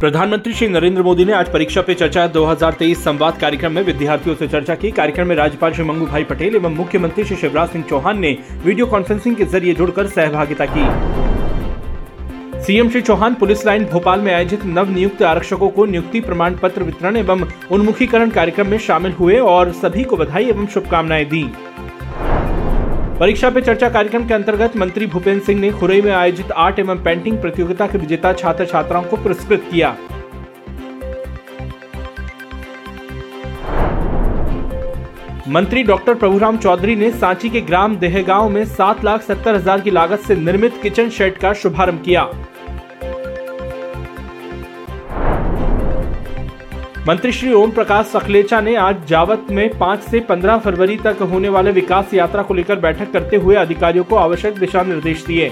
प्रधानमंत्री श्री नरेंद्र मोदी ने आज परीक्षा पे चर्चा 2023 संवाद कार्यक्रम में विद्यार्थियों से चर्चा की। कार्यक्रम में राज्यपाल श्री मंगू भाई पटेल एवं मुख्यमंत्री श्री शिवराज सिंह चौहान ने वीडियो कॉन्फ्रेंसिंग के ज़रिए जुड़कर सहभागिता की। CM Shri Chouhan police line Bhopal में आयोजित नव नियुक्त आरक्षकों को नियुक्ति प्रमाण पत्र वितरण एवं उन्मुखीकरण कार्यक्रम में शामिल हुए और सभी को बधाई एवं शुभकामनाएँ दी। परीक्षा पे चर्चा कार्यक्रम के अंतर्गत मंत्री भूपेंद्र सिंह ने खुरई में आयोजित आर्ट एवं पेंटिंग प्रतियोगिता के विजेता छात्र छात्राओं को पुरस्कृत किया। मंत्री डॉक्टर प्रभुराम चौधरी ने सांची के ग्राम देहगांव में सात लाख सत्तर हज़ार की लागत से निर्मित किचन शेड का शुभारंभ किया। मंत्री श्री ओम प्रकाश सखलेचा ने आज जावत में 5 से 15 फरवरी तक होने वाले विकास यात्रा को लेकर बैठक करते हुए अधिकारियों को आवश्यक दिशा निर्देश दिए।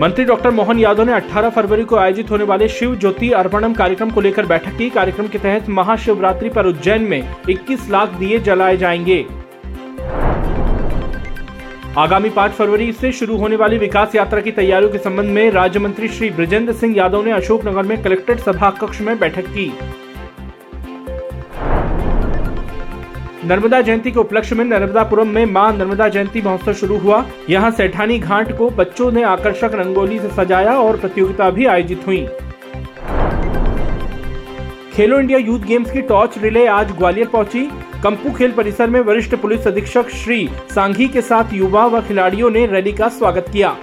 मंत्री डॉक्टर मोहन यादव ने 18 फरवरी को आयोजित होने वाले शिव ज्योति अर्पणम कार्यक्रम को लेकर बैठक की। कार्यक्रम के तहत महाशिवरात्रि पर उज्जैन में 21 लाख दिए जलाए जाएँगे। आगामी 5 फरवरी से शुरू होने वाली विकास यात्रा की तैयारियों के संबंध में राज्य मंत्री श्री ब्रजेंद्र सिंह यादव ने अशोकनगर में कलेक्ट्रेट सभा कक्ष में बैठक की। नर्मदा जयंती के उपलक्ष्य में नर्मदापुरम में माँ नर्मदा जयंती महोत्सव शुरू हुआ। यहाँ सेठानी घाट को बच्चों ने आकर्षक रंगोली से सजाया और प्रतियोगिता भी आयोजित हुई। खेलो इंडिया यूथ गेम्स की टॉर्च रिले आज ग्वालियर पहुँची। कंपू खेल परिसर में वरिष्ठ पुलिस अधीक्षक श्री सांघी के साथ युवा व खिलाड़ियों ने रैली का स्वागत किया।